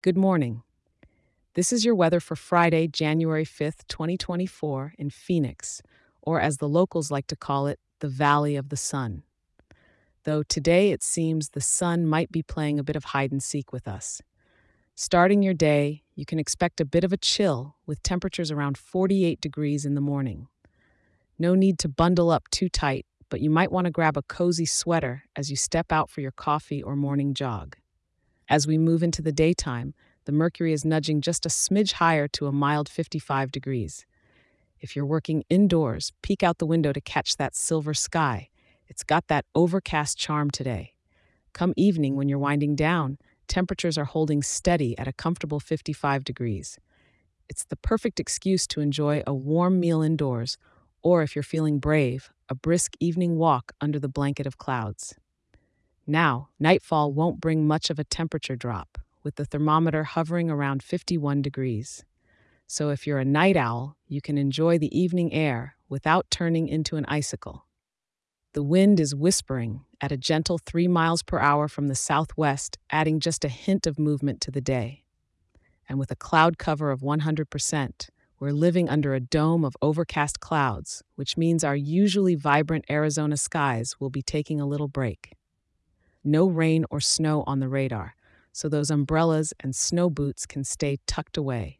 Good morning. This is your weather for Friday, January 5th, 2024, in Phoenix, or as the locals like to call it, the Valley of the Sun. Though today it seems the sun might be playing a bit of hide and seek with us. Starting your day, you can expect a bit of a chill with temperatures around 48 degrees in the morning. No need to bundle up too tight, but you might want to grab a cozy sweater as you step out for your coffee or morning jog. As we move into the daytime, the mercury is nudging just a smidge higher to a mild 55 degrees. If you're working indoors, peek out the window to catch that silver sky. It's got that overcast charm today. Come evening, when you're winding down, temperatures are holding steady at a comfortable 55 degrees. It's the perfect excuse to enjoy a warm meal indoors, or if you're feeling brave, a brisk evening walk under the blanket of clouds. Now, nightfall won't bring much of a temperature drop, with the thermometer hovering around 51 degrees. So if you're a night owl, you can enjoy the evening air without turning into an icicle. The wind is whispering at a gentle 3 miles per hour from the southwest, adding just a hint of movement to the day. And with a cloud cover of 100%, we're living under a dome of overcast clouds, which means our usually vibrant Arizona skies will be taking a little break. No rain or snow on the radar, so those umbrellas and snow boots can stay tucked away.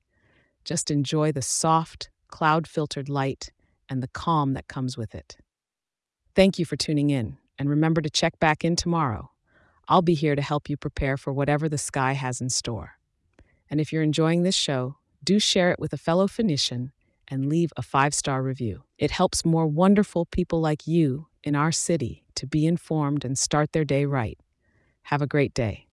Just enjoy the soft, cloud filtered light and the calm that comes with it. Thank you for tuning in, and remember to check back in tomorrow. I'll be here to help you prepare for whatever the sky has in store. And if you're enjoying this show, do share it with a fellow Phoenician and leave a five star review. It helps more wonderful people like you in our city to be informed and start their day right. Have a great day.